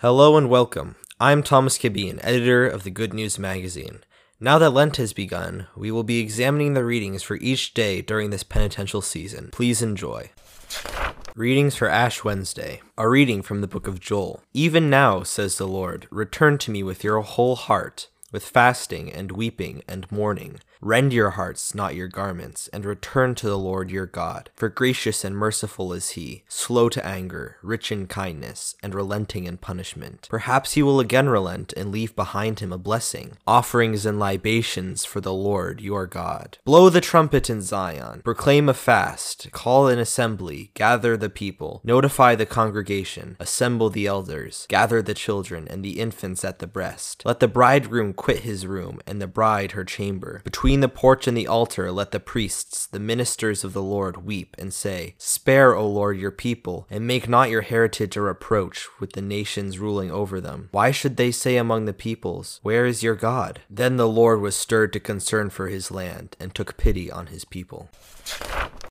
Hello and welcome. I'm Thomas Cabeen, editor of the Good News Magazine. Now that Lent has begun, we will be examining the readings for each day during this penitential season. Please enjoy. Readings for Ash Wednesday. A reading from the book of Joel. Even now, says the Lord, return to me with your whole heart, with fasting and weeping and mourning. Rend your hearts, not your garments, and return to the Lord your God. For gracious and merciful is he, slow to anger, rich in kindness, and relenting in punishment. Perhaps he will again relent and leave behind him a blessing, offerings and libations for the Lord your God. Blow the trumpet in Zion, proclaim a fast, call an assembly, gather the people, notify the congregation, assemble the elders, gather the children and the infants at the breast. Let the bridegroom quit his room, and the bride her chamber. Between the porch and the altar, let the priests, the ministers of the Lord, weep and say, Spare, O Lord, your people, and make not your heritage a reproach with the nations ruling over them. Why should they say among the peoples, Where is your God? Then the Lord was stirred to concern for his land, and took pity on his people.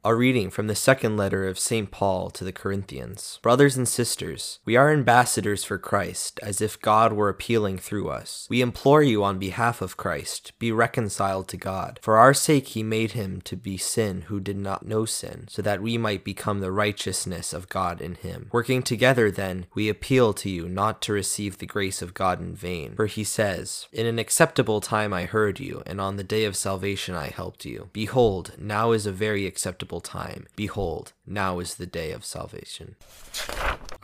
A reading from the second letter of St. Paul to the Corinthians. Brothers and sisters, we are ambassadors for Christ, as if God were appealing through us. We implore you on behalf of Christ, be reconciled to God. For our sake he made him to be sin who did not know sin, so that we might become the righteousness of God in him. Working together, then, we appeal to you not to receive the grace of God in vain. For he says, In an acceptable time I heard you, and on the day of salvation I helped you. Behold, now is a very acceptable time. Behold, now is the day of salvation.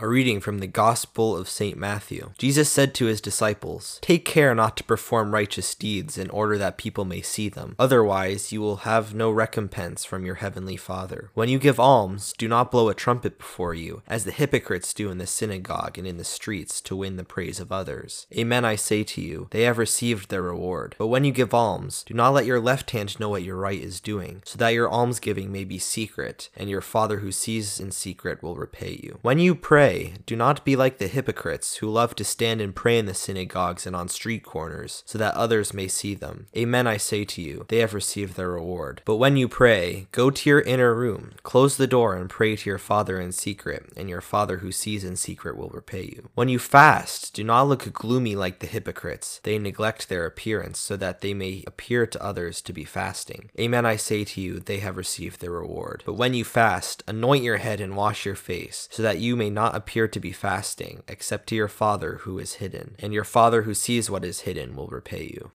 A reading from the Gospel of St. Matthew. Jesus said to his disciples, Take care not to perform righteous deeds in order that people may see them. Otherwise, you will have no recompense from your heavenly Father. When you give alms, do not blow a trumpet before you, as the hypocrites do in the synagogue and in the streets to win the praise of others. Amen, I say to you, they have received their reward. But when you give alms, do not let your left hand know what your right is doing, so that your almsgiving may be secret, and your Father who sees in secret will repay you. When you pray, do not be like the hypocrites who love to stand and pray in the synagogues and on street corners, so that others may see them. Amen, I say to you, they have received their reward. But when you pray, go to your inner room, close the door, and pray to your Father in secret, and your Father who sees in secret will repay you. When you fast, do not look gloomy like the hypocrites. They neglect their appearance, so that they may appear to others to be fasting. Amen, I say to you, they have received their reward. But when you fast, anoint your head and wash your face, so that you may not appear to be fasting, except to your Father who is hidden, and your Father who sees what is hidden will repay you.